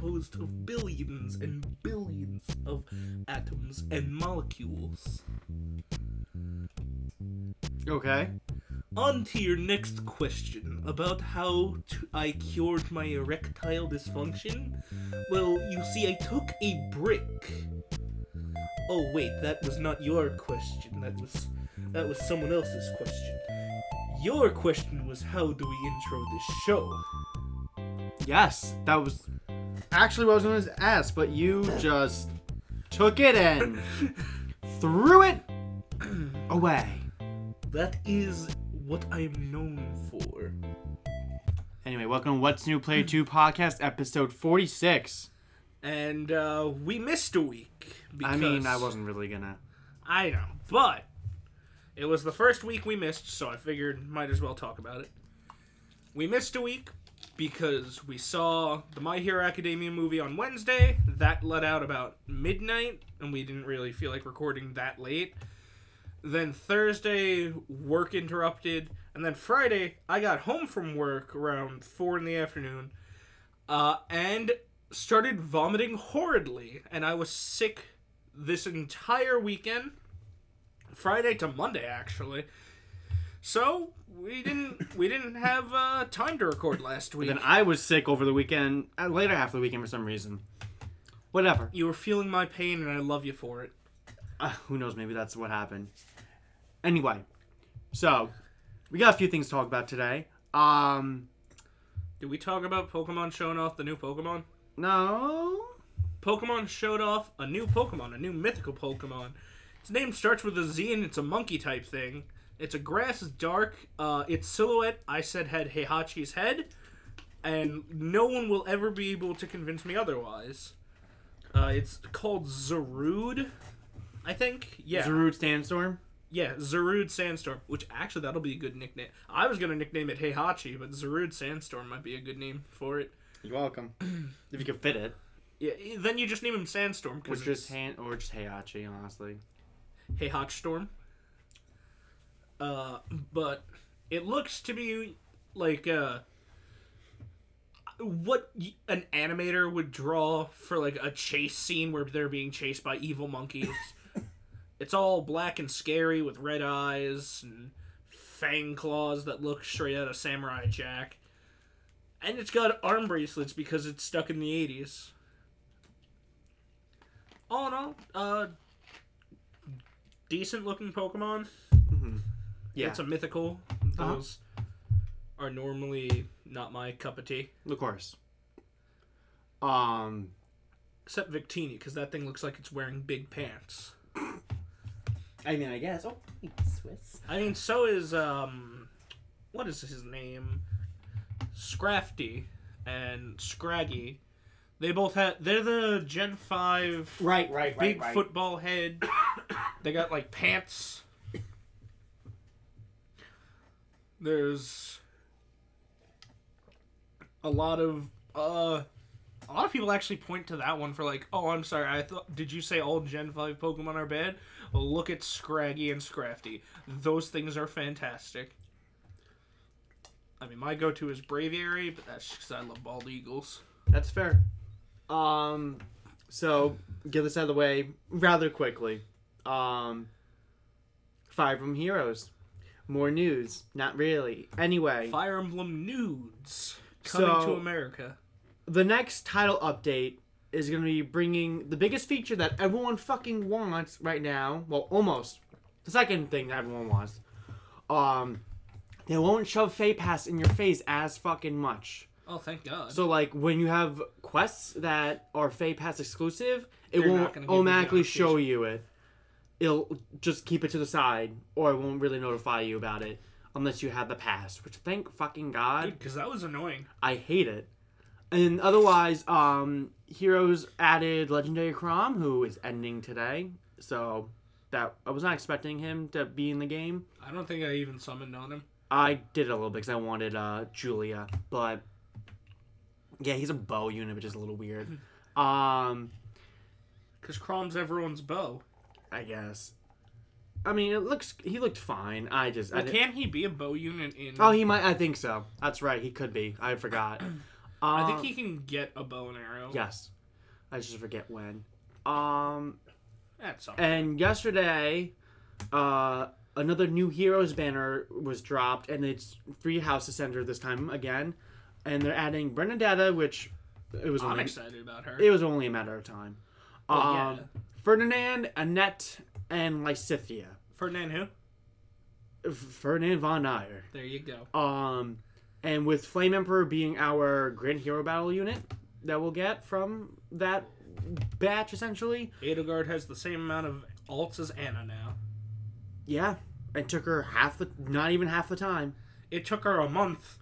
composed of billions and billions of atoms and molecules. Okay. On to your next question about how to, I cured my erectile dysfunction. Well, you see, I took a brick. Oh wait, that was not your question. That was that was someone else's question. Your question was how do we intro this show? Yes, that was actually what I was going to ask, but you just took it and threw it away. That is what I'm known for. Anyway, welcome to What's New Play 2 podcast, episode 46. And uh, we missed a week. Because I mean, I wasn't really gonna. I know, but it was the first week we missed, so I figured might as well talk about it. We missed a week because we saw the My Hero Academia movie on Wednesday. That let out about midnight, and we didn't really feel like recording that late. Then Thursday, work interrupted, and then Friday, I got home from work around four in the afternoon, uh, and started vomiting horridly, and I was sick this entire weekend. Friday to Monday actually. So we didn't we didn't have uh, time to record last week. Then I was sick over the weekend, uh, later half of the weekend for some reason. Whatever. you were feeling my pain, and I love you for it. Uh, who knows? Maybe that's what happened. Anyway, so we got a few things to talk about today. Um, Did we talk about Pokemon showing off the new Pokemon? no. Pokemon showed off a new Pokemon, a new mythical Pokemon. Its name starts with a Z and it's a monkey type thing. It's a grass dark. Uh, its silhouette, I said, had Heihachi's head, and no one will ever be able to convince me otherwise. Uh, it's called Zarude, I think. Yeah, Zarud Sandstorm. yeah, Zarude Sandstorm. Which actually, that'll be a good nickname. I was gonna nickname it Heihachi, but Zarude Sandstorm might be a good name for it. You're welcome. if you can fit it, Yeah, then you just name him Sandstorm or because just hand, or just Heihachi, honestly. Hey Hot Storm. Uh, but it looks to me like uh, what y- an animator would draw for like a chase scene where they're being chased by evil monkeys. it's all black and scary with red eyes and fang claws that look straight out of Samurai Jack. And it's got arm bracelets because it's stuck in the 80s. All in all, uh, decent looking Pokemon. Yeah, It's a mythical. Uh-huh. Those are normally not my cup of tea. of course. Um, Except Victini, because that thing looks like it's wearing big pants. I mean, I guess. Oh, Swiss. I mean, so is, um, what is his name? Scrafty and Scraggy. They both had. they're the Gen 5 Right, right, big football head. they got like pants. There's a lot of uh a lot of people actually point to that one for like, oh, I'm sorry, I thought did you say all Gen 5 Pokemon are bad? Look at Scraggy and Scrafty. Those things are fantastic. I mean, my go-to is Braviary, but that's because I love bald eagles. That's fair. Um, so get this out of the way rather quickly. Um, Fire from Heroes. More news. Not really. Anyway, Fire Emblem nudes coming So- to America. the next title update is going to be bringing the biggest feature that everyone fucking wants right now. Well, almost. The second thing that everyone wants. Um, they won't shove Feh Pass in your face as fucking much. Oh, thank God. So like when you have quests that are Feh Pass exclusive, it They're won't gonna give you automatically show you it. It'll just keep it to the side, or it won't really notify you about it unless you have the pass. Which thank fucking God, because that was annoying. I hate it. And otherwise, um, Heroes added Legendary Chrom, who is ending today. So that I was not expecting him to be in the game. I don't think I even summoned on him. I did it a little bit because I wanted uh, Julia, but yeah, he's a bow unit, which is a little weird. Um, Because Chrom's everyone's bow. I guess. I mean, it looks he looked fine. I just Well, di- can he be a bow unit in? oh he might I think so. That's right, he could be. I forgot. I Um, think he can get a bow and arrow. Yes, I just forget when. Um, That's something. and yesterday, uh, another new heroes banner was dropped, and it's three houses center this time again, and they're adding Bernadetta, which it was I'm only excited about her. it was only a matter of time. Well, um, yeah. Ferdinand, Annette, and Lysithea. Ferdinand who? Ferdinand von Aegir. There you go. Um, and with Flame Emperor being our Grand Hero Battle unit that we'll get from that batch, essentially. Edelgard has the same amount of alts as Anna now. Yeah, it took her half the, not even half the time, It took her a month.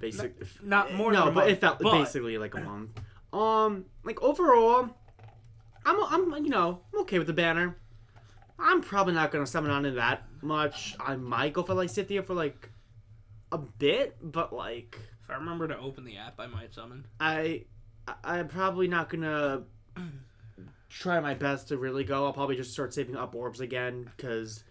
basic. Not more no, than a but month. it felt but basically like a month. Um, like overall, I'm I'm you know I'm okay with the banner. I'm probably not gonna summon on it that much. I might go for like Scythia for like a bit, but like If I remember to open the app, I might summon. I I- I'm probably not gonna try my best to really go. I'll probably just start saving up orbs again because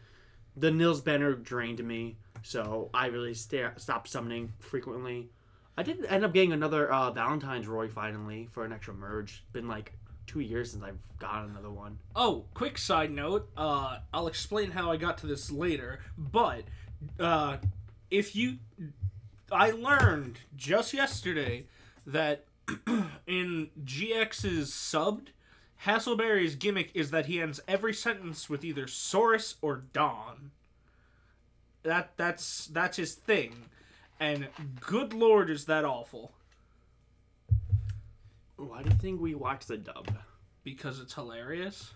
the Nils banner drained me, so I really sta stopped summoning frequently. I did end up getting another uh, Valentine's Roy finally for an extra merge. Been like two years since I've got another one. Oh, quick side note. Uh, I'll explain how I got to this later. But uh, if you, I learned just yesterday that in GX's subbed, Hassleberry's gimmick is that he ends every sentence with either Saurus or Dawn. That that's that's his thing, and good lord, is that awful Why do you think we watch the dub? because it's hilarious.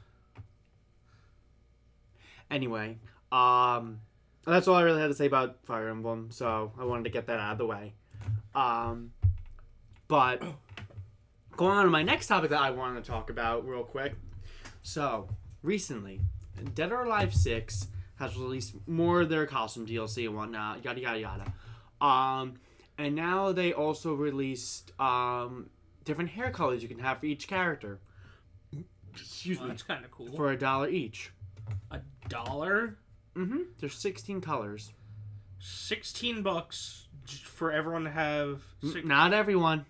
Anyway, um, that's all I really had to say about Fire Emblem. So I wanted to get that out of the way. Um, but going on to my next topic that I wanted to talk about real quick. So recently, Dead or Alive Six has released more of their costume DLC and whatnot, yada yada yada. Um, and now they also released um different hair colors you can have for each character. Excuse Well, me. that's kind of cool. For a dollar each. a dollar. Mm-hmm. There's 16 colors. 16 bucks for everyone to have six, Not everyone.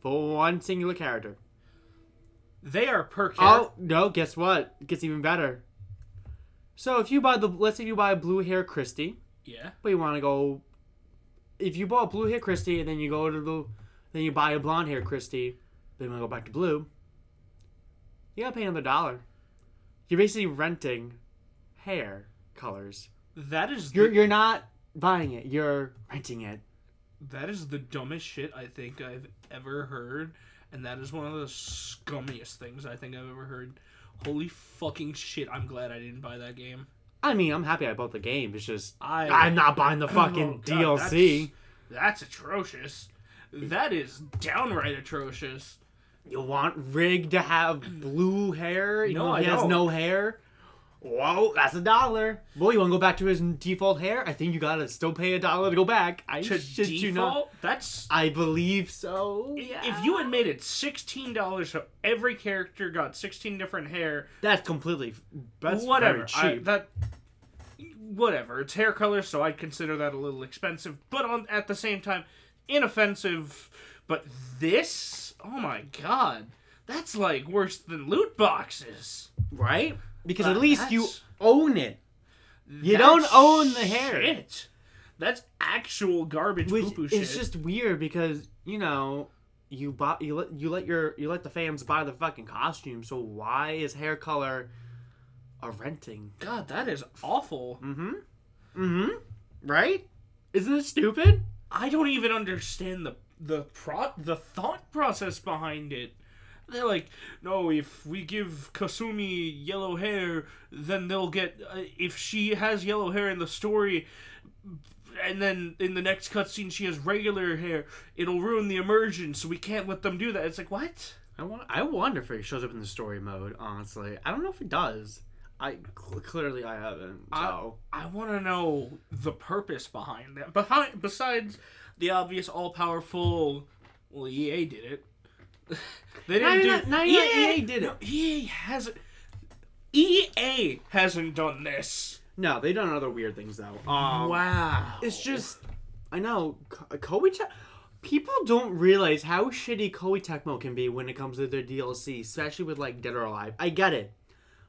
For one singular character. they are per character Oh no! Guess what? It gets even better. So if you buy the, let's say you buy a blue hair Christy, yeah but you want to go, if you bought blue hair Christy and then you go to the, then you buy a blonde hair Christy, then you go back to blue. You gotta pay another dollar. You're basically renting hair colors. that is You're the, you're not buying it. You're renting it. that is the dumbest shit i think i've ever heard and that is one of the scummiest things i think i've ever heard holy fucking shit i'm glad i didn't buy that game I mean, I'm happy I bought the game. It's just i I'm not buying the oh, fucking Oh, God, DLC. that's, that's atrocious that is downright atrocious You want Rig to have blue hair? You No, know I he has don't. no hair. Whoa, that's a dollar. Boy, you want to go back to his default hair? I think you gotta still pay a dollar to go back. I to shit you not. default that's I believe so. Yeah. If you had made it sixteen dollars, so every character got sixteen different hair, that's completely that's whatever. very I- cheap. that whatever. It's hair color, so I'd consider that a little expensive, but on at the same time, inoffensive. But this, oh my god, that's like worse than loot boxes. right? Because Uh, at least you own it. You don't own the hair. Shit. That's actual garbage Which poo poo it's shit. just weird because you know you buy you let you let your you let the fans buy the fucking costume. So why is hair color a renting? God, that is awful. Mm-hmm. Mm-hmm. Right? Isn't it stupid? I don't even understand the the pro the thought process behind it. They're like, no, if we give Kasumi yellow hair, then they'll get. Uh, if she has yellow hair in the story, and then in the next cutscene she has regular hair, it'll ruin the immersion. So we can't let them do that. It's like what? I want. I wonder if it shows up in the story mode. Honestly, I don't know if it does. I cl- clearly I haven't. So I want to know the purpose behind that. Behind besides the obvious all powerful. Well, EA did it. they didn't do. even- not even EA did it. no, EA hasn't. EA hasn't done this. no, they've done other weird things though. Um, wow. It's just, I know, Ko- Koei. Cha- people don't realize how shitty Koei Tecmo can be when it comes to their DLC, especially with like Dead or Alive. I get it.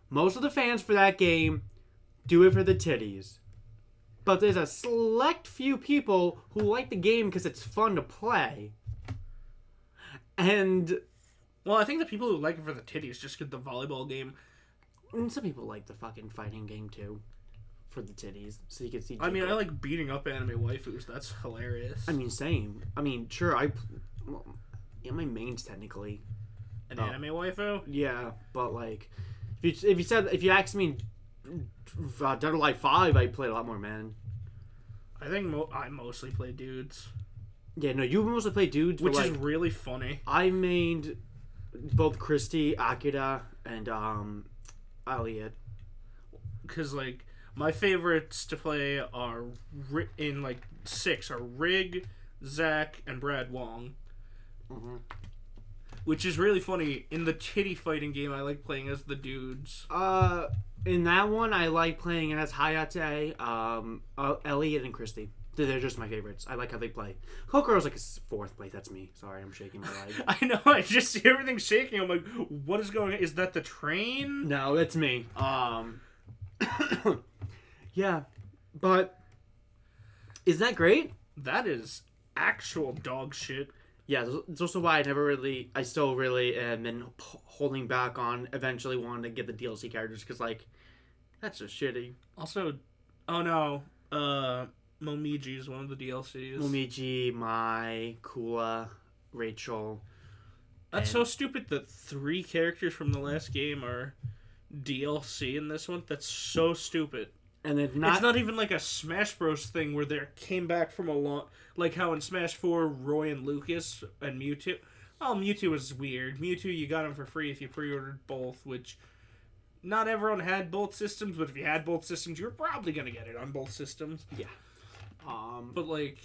Most of the fans for that game do it for the titties. But there's a select few people who like the game because it's fun to play. And, Well, I think the people who like it for the titties just get the volleyball game. and some people like the fucking fighting game too. For the titties. So you can see. I mean, I like beating up anime waifus. That's hilarious. I mean, same. I mean, sure, I. Well, yeah, my main's technically. An oh. anime waifu? Yeah, but like, if you if you said if you asked me, uh, Dead or Alive Five, I played a lot more men. I think mo- I mostly play dudes, Yeah, no, you mostly play dudes, which is really funny. I mained both Christy, Akira, and um, Elliot. Because like my favorites to play are Ri- in like six are Rig, Zach, and Brad Wong. Mhm. Which is really funny. In the titty fighting game, I like playing as the dudes. Uh, in that one, I like playing as Hayate, um, uh, Elliot, and Christy. They're they're just my favorites. I like how they play. Kokoro's like a fourth place. That's me. Sorry, I'm shaking my leg. I know. I just see everything shaking. I'm like, what is going? on? Is that the train? No, that's me. Um, yeah, but is that great? That is actual dog shit. Yeah, it's- also why I never really, I still really am in holding back on eventually wanting to get the DLC characters because like that's just shitty. Also, oh no, uh, Momiji is one of the DLCs. Momiji, Mai, Kula, Rachel. That's and- so stupid that three characters from the last game are DLC in this one. That's so stupid. And then not, it's not even like a Smash Bros thing where they came back from a long, like how in Smash Four, Roy and Lucas and Mewtwo. Oh, Mewtwo was weird. Mewtwo, you got him for free if you pre-ordered both, which not everyone had both systems. But if you had both systems, you're probably gonna get it on both systems. Yeah. Um, But like,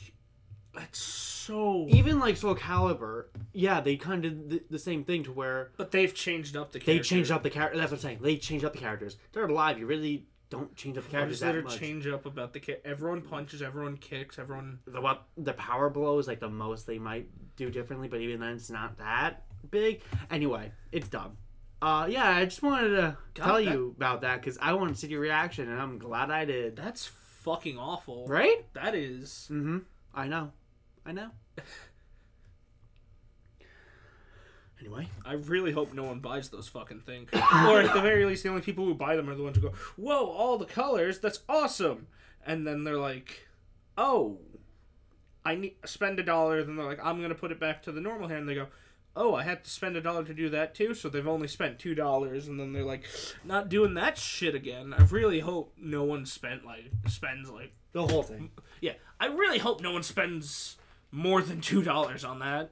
that's so. even like Soul Calibur, yeah, they kind of did the, the same thing to where But they've changed up the. Characters. They changed up the character. That's what I'm saying. They changed up the characters. They're alive. You really don't change up the characters that much. change up about the ca- everyone punches, everyone kicks, everyone the what the power blow is like the most they might do differently, but even then it's not that big. Anyway, it's dumb. Uh, yeah, I just wanted to God, tell that- you about that because I wanted to see your reaction, and I'm glad I did. That's fucking awful. Right? That is. Mm-hmm. I know. I know. anyway, I really hope no one buys those fucking things. or at the very least, the only people who buy them are the ones who go, "Whoa, all the colors! That's awesome!" And then they're like, "Oh, I need spend a dollar." Then they're like, "I'm gonna put it back to the normal hair," and they go. Oh, I had to spend a dollar to do that too, so they've only spent two dollars, and then they're like, not doing that shit again. I really hope no one spent like spends like the whole thing. Yeah, I really hope no one spends more than two dollars on that.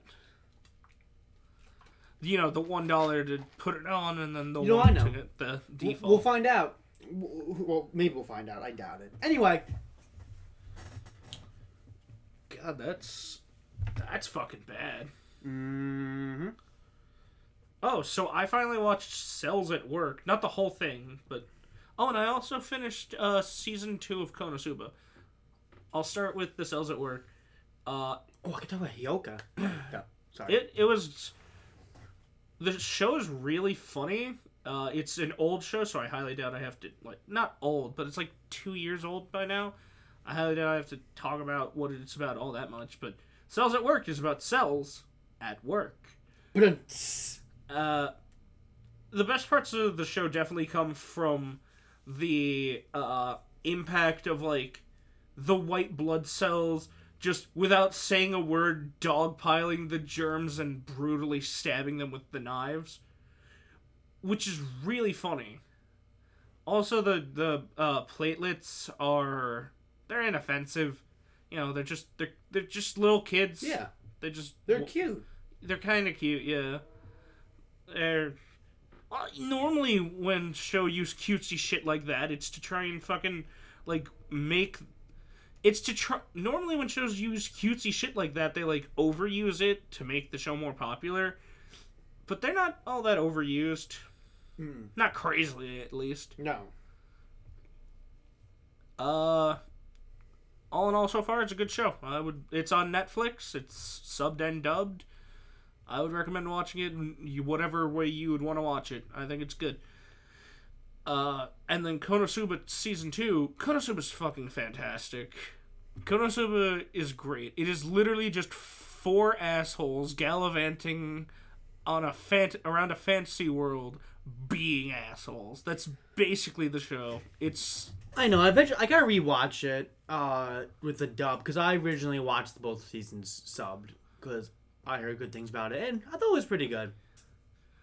You know, the one dollar to put it on, and then the You know, one to get the We'll, default. we'll find out. Well, maybe we'll find out. I doubt it. Anyway, God, that's that's fucking bad. mm-hmm. Oh, so I finally watched Cells at Work. Not the whole thing, but oh, and I also finished uh, season two of Konosuba. I'll start with the Cells at Work. Uh, oh, I can talk about Hyouka. no, sorry. It it was the show is really funny. Uh, it's an old show, so I highly doubt I have to like not old, but it's like two years old by now. I highly doubt I have to talk about what it's about all that much. But cells at work is about cells at work. Uh, the best parts of the show definitely come from the uh, impact of like the white blood cells just without saying a word dogpiling the germs and brutally stabbing them with the knives which is really funny also the the uh, platelets are they're inoffensive you know they're just they're, they're just little kids Yeah, they just they're cute. they're kind of cute, yeah. They're well, normally when show use cutesy shit like that, it's to try and fucking like make. It's to try. Normally when shows use cutesy shit like that, they like overuse it to make the show more popular. But they're not all that overused. Mm. Not crazily, at least. No. Uh, all in all, so far, it's a good show. I would. It's on Netflix. It's subbed and dubbed. I would recommend watching it in whatever way you would want to watch it. I think it's good. Uh, and then Konosuba season two. Konosuba's fucking fantastic. Konosuba is great. It is literally just four assholes gallivanting on a fant- around a fantasy world, being assholes. That's basically the show. It's I know. I bet I gotta rewatch it uh, with the dub because I originally watched both seasons subbed because I heard good things about it and I thought it was pretty good.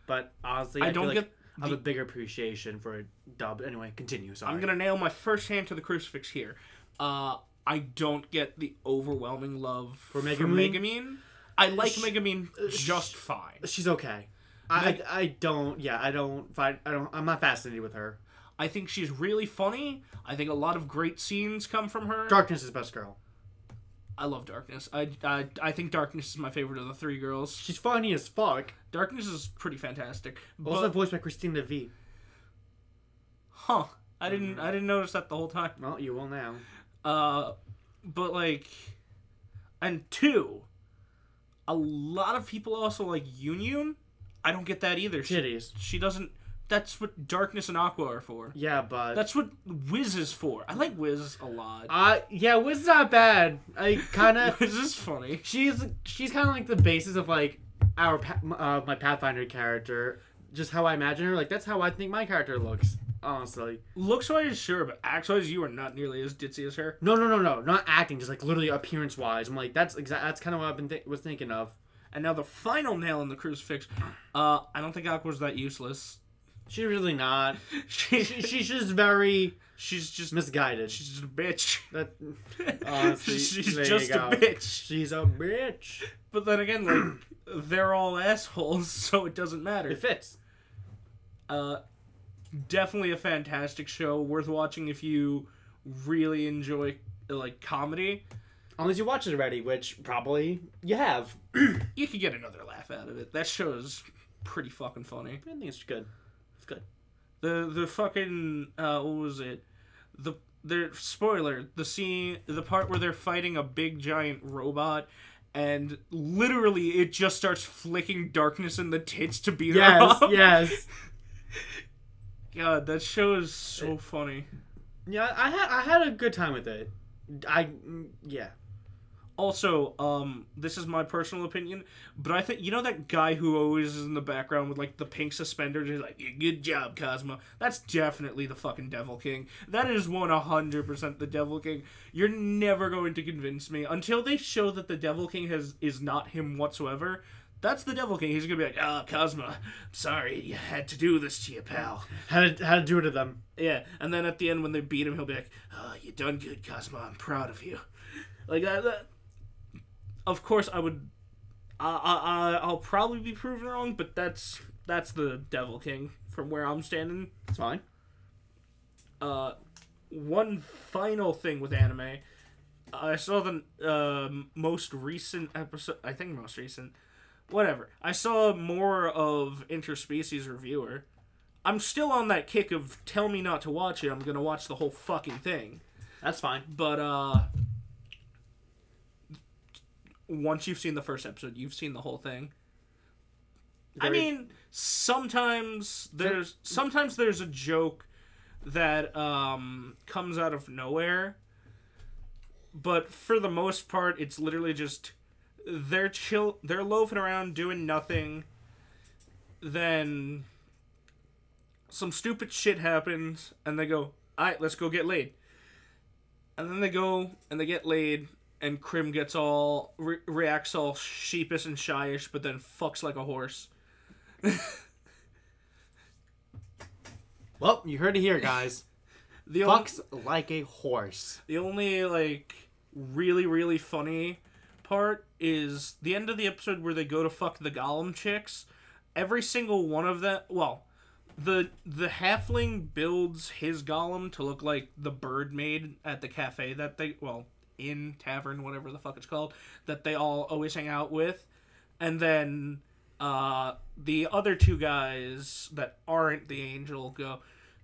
But honestly, I, I don't feel like get I have a bigger appreciation for it dubbed. Anyway, continue. Sorry. I'm gonna nail my first hand to the crucifix here. Uh, I don't get the overwhelming love for Megumin? Megumin. I like Sh- Megumin just fine. She's okay. Meg- I I don't. Yeah, I don't find. I don't. I'm not fascinated with her. I think she's really funny. I think a lot of great scenes come from her. Darkness is best girl. I love Darkness. I, I I think Darkness is my favorite of the three girls. She's funny as fuck. Darkness is pretty fantastic. Also But, voiced by Cristina Vee huh? I didn't I didn't notice that the whole time. Well, you will now. Uh, but like, and two, a lot of people also like Yunyun. I don't get that either. She, Titties. she doesn't. That's what Darkness and Aqua are for. Yeah, but That's what Wiz is for. I like Wiz a lot. uh yeah, Wiz's not bad. I kind of Wiz is funny. she's she's kind of like the basis of like our pa- uh, my Pathfinder character. Just how I imagine her. Like that's how I think my character looks. Honestly, Looks wise, sure, but acts wise, you are not nearly as ditzy as her. no, no, no, no, not acting. Just like literally appearance wise. I'm like that's exact. That's kind of what I've been th- was thinking of. And now the final nail in the crucifix. Uh, I don't think Aqua's that useless. She's really not. She, She, she's just very she's just misguided. she's just a bitch. That honestly, she's just a bitch. She's a bitch. But then again, like they're all assholes, so it doesn't matter. It fits. Uh, definitely a fantastic show, worth watching if you really enjoy like comedy. Unless you watch it already, which probably you have. You could get another laugh out of it. That show is pretty fucking funny. I think it's good. Good. The the fucking uh, what was it? The the spoiler the scene the part where they're fighting a big giant robot. And literally, it just starts flicking darkness in the tits to beat her Yes, up. yes. God, that show is so funny. Yeah, I had I had a good time with it. I mm, yeah. Also, um, this is my personal opinion, but I think you know that guy who always is in the background with like the pink suspenders. He's like, "Yeah, "Good job, Kazuma." That's definitely the fucking Devil King. That is one hundred percent the Devil King. You're never going to convince me until they show that the Devil King has is not him whatsoever. That's the Devil King. He's gonna be like, "Ah, Kazuma, sorry you had to do this to your pal." How to how to do it to them. Yeah, and then at the end when they beat him, he'll be like, "Oh, you done good, Kazuma. I'm proud of you." Like that. that of course, I would. I, I I'll probably be proven wrong, but that's that's the Devil King from where I'm standing. It's fine. Uh, one final thing with anime, I saw the um most recent episode. I think most recent, whatever. I saw more of Interspecies Reviewer. I'm still on that kick of tell me not to watch it. I'm gonna watch the whole fucking thing. That's fine. But uh, once you've seen the first episode, you've seen the whole thing. I mean, sometimes there's sometimes there's a joke that um comes out of nowhere, but for the most part, it's literally just they're chill, they're loafing around doing nothing. Then some stupid shit happens, and they go, "All right, let's go get laid." And then they go and they get laid, and Krim gets all re- reacts all sheepish and shyish, but then fucks like a horse. Well, you heard it here, guys. The only, Fucks like a horse. the only like really really funny part is the end of the episode where they go to fuck the golem chicks. Every single one of them, well, the the halfling builds his golem to look like the bird maid at the cafe that they well in tavern whatever the fuck it's called that they all always hang out with, and then uh the other two guys that aren't the angel go,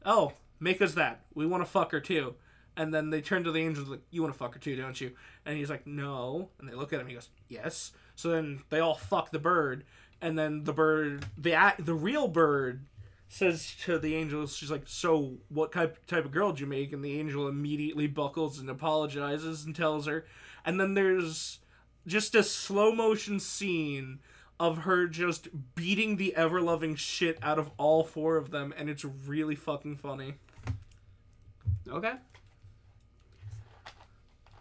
oh make us that we want to fuck her too, And then they turn to the angel like, "You want to fuck her too, don't you?" And he's like, "No." And they look at him. He goes, "Yes." So then they all fuck the bird, and then the bird, the the real bird, says to the angel, "She's like, so what type type of girl did you make?" And the angel immediately buckles and apologizes and tells her. And then there's just a slow motion scene of her just beating the ever loving shit out of all four of them, and it's really fucking funny. Okay.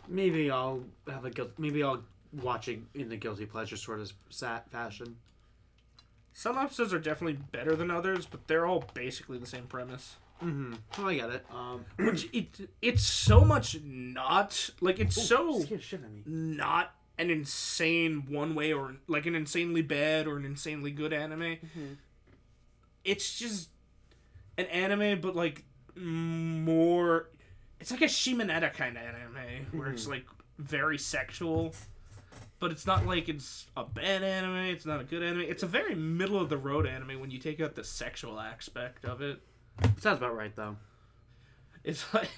Maybe I'll have a guilt. Maybe I'll watch it in the guilty pleasure sort of sat fashion. Some episodes are definitely better than others, but they're all basically the same premise. Mm-hmm. Oh, I get it. Um, Which it it's so much not like it's so shit at me. not an insane one way or like an insanely bad or an insanely good anime. It's just an anime, but like more. It's like a Shimoneta kind of anime where it's like very sexual, but it's not like it's a bad anime. It's not a good anime. It's a very middle of the road anime when you take out the sexual aspect of it. Sounds about right though. It's like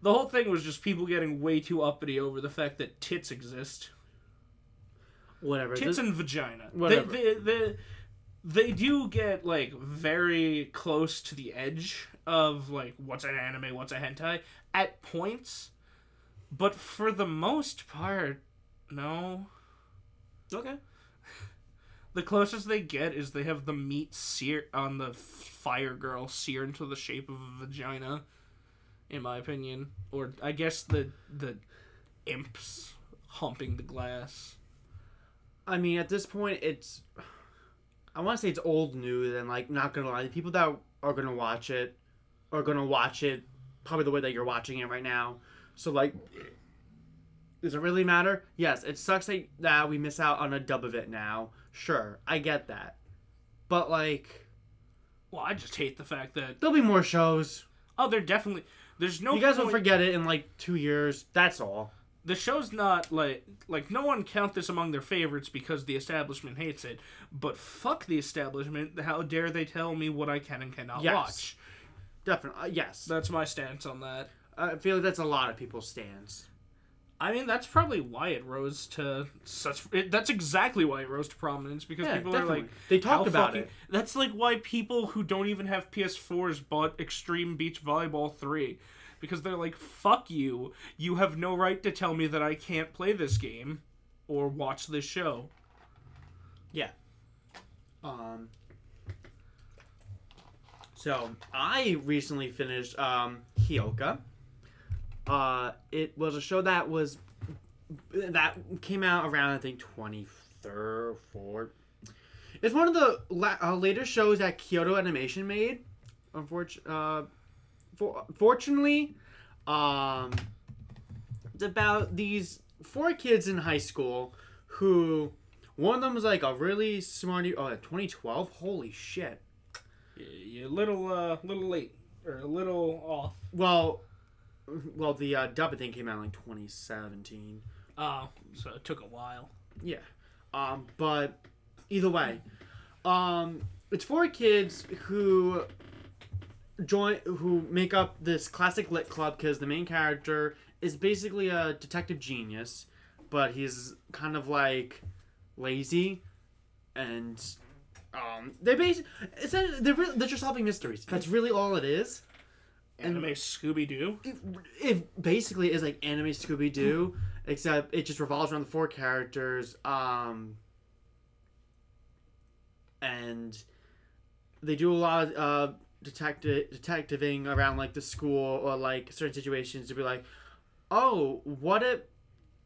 the whole thing was just people getting way too uppity over the fact that tits exist. Whatever. tits This- and vagina. Whatever. They, they, they, they do get like very close to the edge of like what's an anime, what's a hentai at points, but for the most part, no. okay. The closest they get is they have the meat sear on the fire girl sear into the shape of a vagina, in my opinion. Or I guess the the imps humping the glass. I mean, at this point, it's. I want to say it's old news, and like, not gonna lie, the people that are gonna watch it are gonna watch it probably the way that you're watching it right now. So like, does it really matter? Yes, it sucks that, that we miss out on a dub of it now. Sure, I get that, but like, Well, I just hate the fact that there'll be more shows. oh, they're definitely there's no you guys point, will forget it in like two years. That's all. the show's not like like no one count this among their favorites because the establishment hates it. But fuck the establishment! How dare they tell me what I can and cannot Yes. watch? Definitely, uh, yes. That's my stance on that. I feel like that's a lot of people's stance. I mean, that's probably why it rose to such. It, that's exactly why it rose to prominence because Yeah, people definitely. are like, They talked about fucking- it. That's like why people who don't even have PS4s bought Extreme Beach Volleyball 3. Because they're like, fuck you. You have no right to tell me that I can't play this game or watch this show. Yeah. Um. So I recently finished um, Hyouka. Uh, it was a show that was that came out around I think twenty third, fourth. It's one of the la- uh, later shows that Kyoto Animation made. Unfortunately, uh, for- fortunately, um, it's about these four kids in high school who one of them was like a really smart. Oh, 2012. Holy shit. You're a little, uh, little late. Or a little off. Well, well, the uh, dub thing came out in like 2017. Oh, so it took a while. Yeah. Um, but either way, um, it's four kids who join who make up this classic lit club because the main character is basically a detective genius, but he's kind of like lazy, and um, they're basically they're re- they're just solving mysteries. That's really all it is. Anime Scooby Doo. It, it basically is like anime Scooby Doo, except it just revolves around the four characters. Um, and they do a lot of uh, detective detectiving around like the school or like certain situations to be like, oh, what if,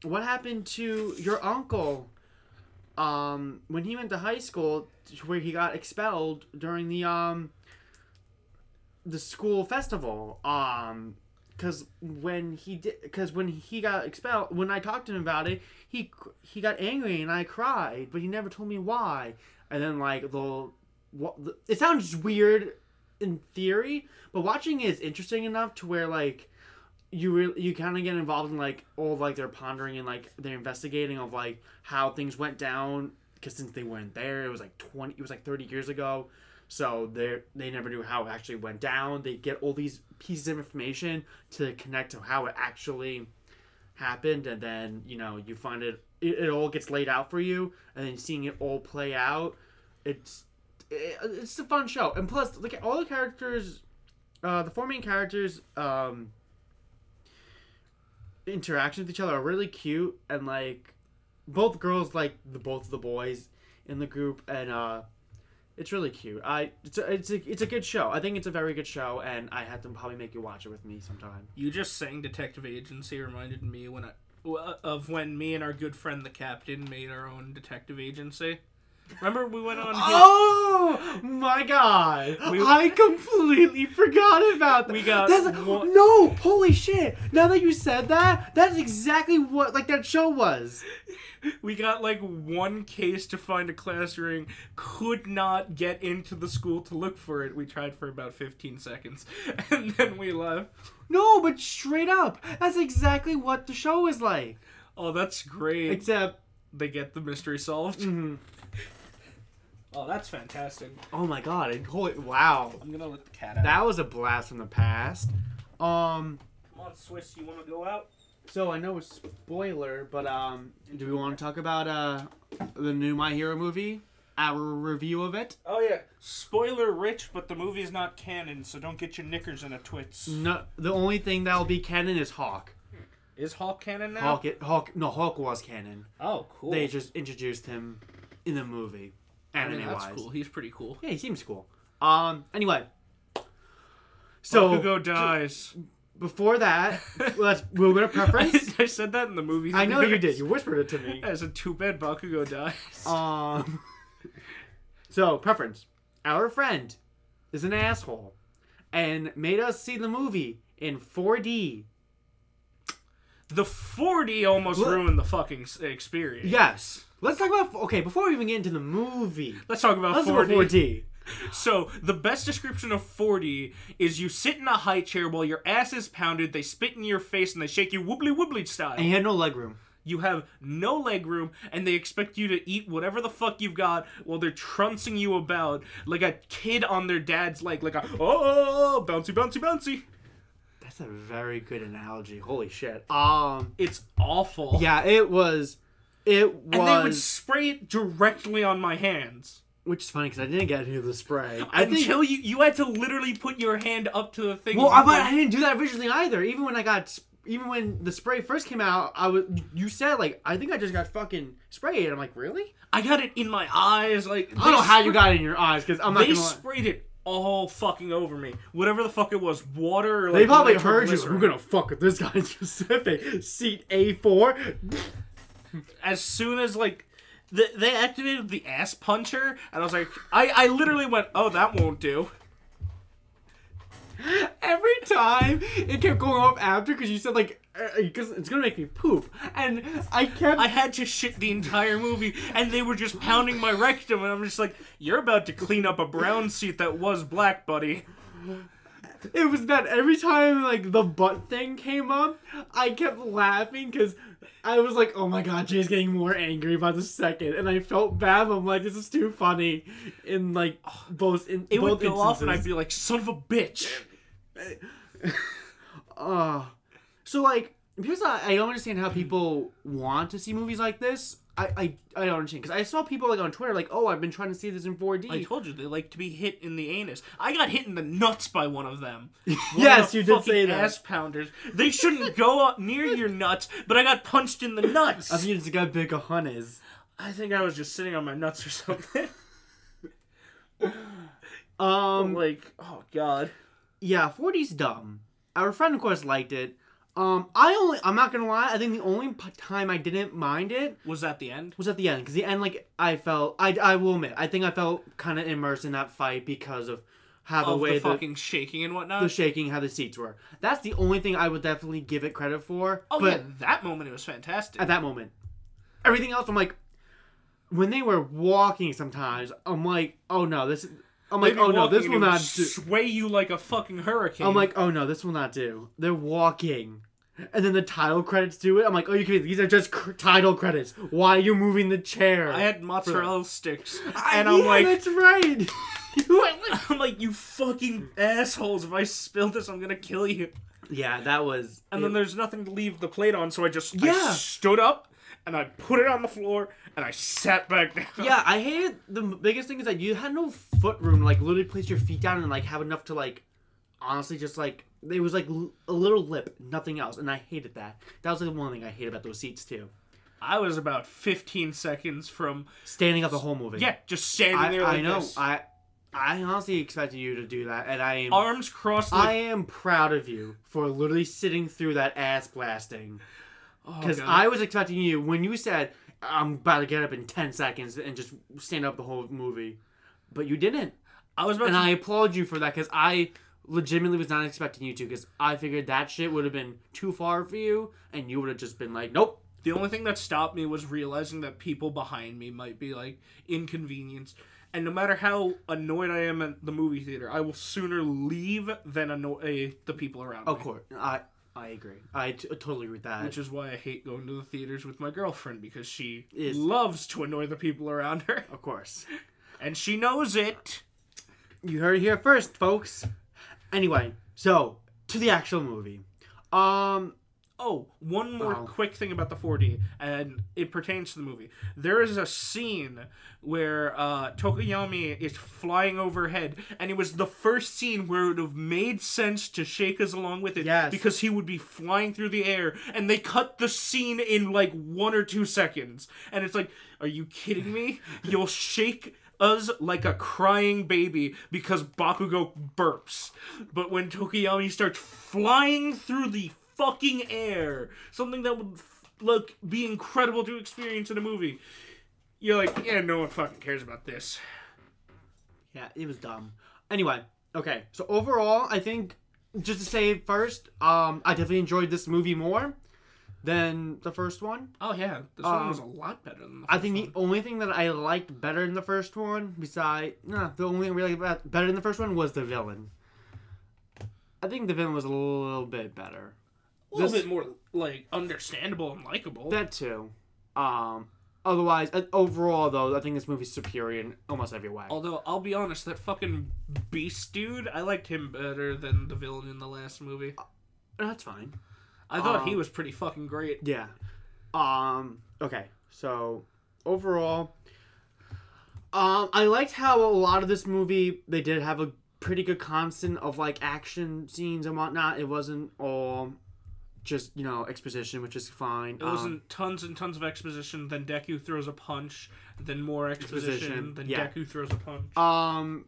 what happened to your uncle? Um, when he went to high school, where he got expelled during the um the school festival um because when he did because when he got expelled when i talked to him about it he he got angry and i cried but he never told me why and then like the the, it sounds weird in theory but watching is interesting enough to where like you really you kind of get involved in like all like their pondering and like they're investigating of like how things went down because since they weren't there, it was like twenty. It was like thirty years ago. So they they never knew how it actually went down. They get all these pieces of information to connect to how it actually happened, and then you know you find it. It, it all gets laid out for you, and then seeing it all play out. It's it, it's a fun show, and plus, like all the characters, uh, the four main characters, um, interactions with each other are really cute, and like both girls like the both of the boys in the group, and uh, it's really cute. I it's a, it's a it's a good show. I think it's a very good show, and I have to probably make you watch it with me sometime. You just saying detective agency reminded me when I uh, of when me and our good friend the captain made our own detective agency. Remember we went on. Oh my god! We- I completely forgot about that. We got That's, one- no, holy shit! Now that you said that, that's exactly what like that show was. We got like one case to find a class ring, could not get into the school to look for it. We tried for about 15 seconds, and then we left. No, but straight up, that's exactly what the show is like. Oh, that's great. Except, they get the mystery solved. mhm. Oh, that's fantastic. oh my god! it- Holy wow! I'm gonna let the cat out. That was a blast from the past. Um, Come on, Swiss, you wanna go out? so I know it's spoiler, but um, do we want to talk about uh the new My Hero movie? Our review of it? Oh yeah. Spoiler rich, but the movie's not canon, so don't get your knickers in a twits. No, the only thing that'll be canon is Hawk. Is Hawk canon now? Hawk, it, Hawk, no, Hawk was canon. Oh, cool. They just introduced him in the movie, I anime mean, that's wise. cool. He's pretty cool. Yeah, he seems cool. Um, anyway, so Bakugo dies. before that, let's we're gonna preference. I, I said that in the movie. I know you did. You whispered it to me. I said, too bad Bakugo dies. Um, so preference. Our friend is an asshole, and made us see the movie in 4D. the 4D almost Look- ruined the fucking experience. Yes. Let's talk about. Okay, before we even get into the movie, Let's talk about let's 4D. talk about 4D. So, the best description of 4D is you sit in a high chair while your ass is pounded, they spit in your face, and they shake you woobly woobly style. And he had no leg room. You have no leg room, and they expect you to eat whatever the fuck you've got while they're trouncing you about like a kid on their dad's leg, like a oh bouncy bouncy bouncy. That's a very good analogy. Holy shit. Um. It's awful. Yeah, it was. It was. and they would spray it directly on my hands. which is funny because I didn't get any of the spray. I think. Until you, you had to literally put your hand up to the thing. Well, I, but I didn't do that originally either. Even when I got, even when the spray first came out, I was. You said like, I think I just got fucking sprayed. I'm like, really? I got it in my eyes. Like I don't know how you got it in your eyes because I'm not They sprayed it all fucking over me. Whatever the fuck it was, water. Or They probably heard you. We're gonna fuck with this guy in specific. Seat A four. As soon as like. The, they activated the ass puncher, and I was like, I, I literally went, oh, that won't do. Every time it kept going off after because you said like uh, because it's gonna make me poop, and I kept. I had to shit the entire movie, and they were just pounding my rectum, and I'm just like, you're about to clean up a brown seat that was black, buddy. It was that Every time like the butt thing came up, I kept laughing because I was like, "Oh my god, Jay's getting more angry by the second. and I felt bad. I'm like, "This is too funny." In like both in It both would go off, and I'd be like, son of a bitch. Uh, so like because I, I don't understand how people want to see movies like this. I I, I don't understand because I saw people like on Twitter like, "Oh, I've been trying to see this in 4D." I told you they like to be hit in the anus. I got hit in the nuts by one of them. One Yes, of the you did say that. Ass pounders. They shouldn't go up near your nuts, but I got punched in the nuts. I think it's got big a hun is. I think I was just sitting on my nuts or something. Um, like, oh god. yeah, 4D's dumb. Our friend, of course, liked it. Um, I only, I'm not gonna lie, I think the only p- time I didn't mind it Was at the end? was at the end, because the end, like, I felt, I, I will admit, I think I felt kind of immersed in that fight because of how the Of way the the, fucking shaking and whatnot. the shaking, how the seats were. That's the only thing I would definitely give it credit for. oh but yeah, that moment it was fantastic. at that moment, everything else, I'm like, when they were walking, sometimes I'm like, oh no, this. I'm like, oh no, this will not do. sway you like a fucking hurricane. I'm like, oh no, this will not do. They're walking. And then the title credits do it. I'm like, oh, you can. These are just cr- title credits. Why are you moving the chair? I had mozzarella sticks, I- and I'm yeah, like, that's right. You I'm like, you fucking assholes! If I spill this, I'm gonna kill you. yeah, that was. And then there's nothing to leave the plate on, so I just I Yeah. stood up and I put it on the floor and I sat back down. yeah, I hated the biggest thing is that you had no foot room, like literally place your feet down and like have enough to like, honestly, just like it was like l- a little lip, nothing else, and I hated that. That was like the one thing I hated about those seats too. I was about 15 seconds from Standing up the whole movie. yeah, just standing I, there like I know. this, I I honestly expected you to do that, and I am arms crossed. I Like, am proud of you for literally sitting through that ass blasting. oh, Because God. I was expecting you when you said I'm about to get up in ten seconds and just stand up the whole movie, but you didn't, I was about and to, I applaud you for that because I legitimately was not expecting you to because I figured that shit would have been too far for you, and you would have just been like, nope. the only thing that stopped me was realizing that people behind me might be like inconvenienced. And no matter how annoyed I am at the movie theater, I will sooner leave than annoy the people around me. Of me. course, I I agree. I t- totally agree with that. Which is why I hate going to the theaters with my girlfriend because she Is- loves to annoy the people around her. of course. And she knows it. You heard it here first, folks. Anyway, so to the actual movie. Um, Oh, one more Oh. quick thing about the 4D, and it pertains to the movie. There is a scene where uh, Tokoyami is flying overhead, and it was the first scene where it would have made sense to shake us along with it Yes. because he would be flying through the air, and they cut the scene in like one or two seconds. And it's like, are you kidding me? You'll shake us like a crying baby because Bakugo burps. But when Tokoyami starts flying through the fucking air, something that would look be incredible to experience in a movie, you're like, yeah, no one fucking cares about this. yeah, it was dumb. Anyway, okay. So overall, I think just to say first, um, I definitely enjoyed this movie more than the first one. Oh yeah, this one Um, was a lot better than the I think the only thing that I liked better in the first one, beside no, the only thing really better in the first one was the villain. I think the villain was a little bit better. a little this- bit more like understandable and likable. That too. Um. Otherwise, uh, overall though, I think this movie's superior in almost every way. Although I'll be honest, that fucking beast dude, I liked him better than the villain in the last movie. That's fine. I thought he Um, was pretty fucking great. Yeah. Um. Okay. So overall, um, I liked how a lot of this movie they did have a pretty good constant of like action scenes and whatnot. It wasn't all just you know exposition, which is fine. It Um, wasn't tons and tons of exposition. Then Deku throws a punch. Then more exposition. Exposition, Then yeah. Deku throws a punch. Um,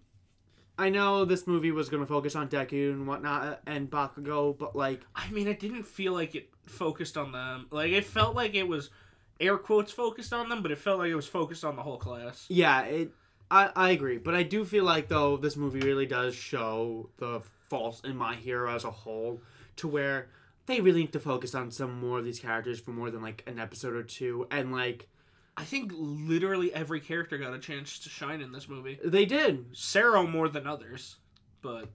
I know this movie was gonna focus on Deku and whatnot uh, and Bakugo, but like, I mean, it didn't feel like it focused on them. Like it felt like it was air quotes focused on them, but it felt like it was focused on the whole class. yeah, it. I I agree, but I do feel like though this movie really does show the faults in My Hero as a whole, to where they really need to focus on some more of these characters for more than like an episode or two, and like I think literally every character got a chance to shine in this movie. they did. Sero more than others, but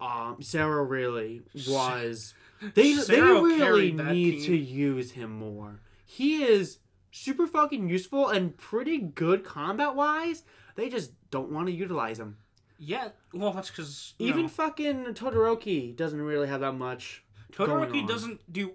Um, Sero really was. They they really need team. to use him more. He is super fucking useful and pretty good combat wise. They just don't want to utilize him. yeah, well that's because Even fucking Todoroki doesn't really have that much. Todoroki doesn't do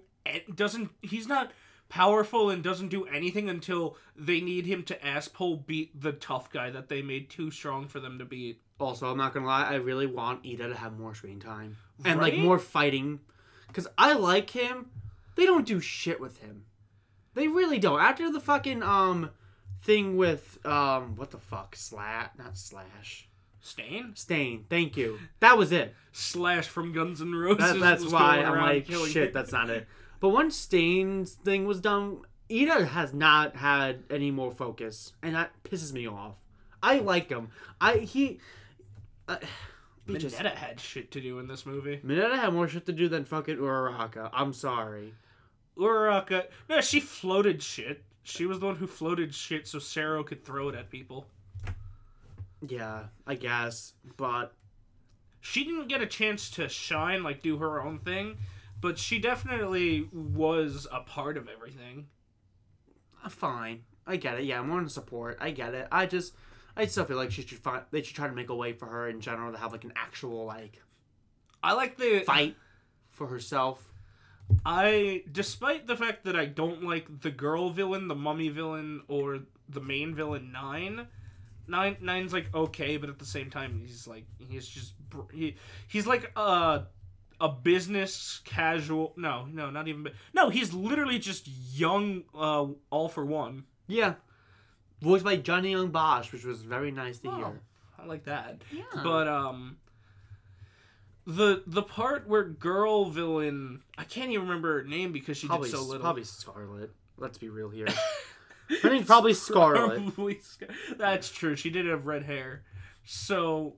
doesn't he's not powerful and doesn't do anything until they need him to ass pull beat the tough guy that they made too strong for them to beat. Also, I'm not gonna lie, I really want Iida to have more screen time and like more fighting, because I like him. They don't do shit with him. They really don't. After the fucking um thing with um what the fuck slat not slash Stain stain. Thank you. That was it. slash from Guns N' Roses. That, that's why I'm like shit. people. That's not it. But once Stain's thing was done, Iida has not had any more focus, and that pisses me off. I like him. I he. Uh, just had shit to do in this movie. Mineta had more shit to do than fucking Uraraka. I'm sorry. Uraraka, no, she floated shit. She was the one who floated shit so Sero could throw it at people. Yeah, I guess, but She didn't get a chance to shine, like do her own thing, but she definitely was a part of everything. Uh, Fine, I get it. Yeah, I'm on support. I get it. I just, I still feel like she should find. They should try to make a way for her in general to have like an actual like I like the fight for herself. I, despite the fact that I don't like the girl villain, the mummy villain, or the main villain, Nine. Nine Nine's like okay, but at the same time, he's like he's just he he's like a a business casual. No, no, not even. No, he's literally just young. Uh, all for one. Yeah, voiced by Johnny Yong Bosch, which was very nice to Oh, hear. I like that. Yeah, But um the the part where girl villain I can't even remember her name because she probably did so little. probably Scarlet. Let's be real here. Her name's probably Scarlet. Probably Scar- That's true. She did have red hair. So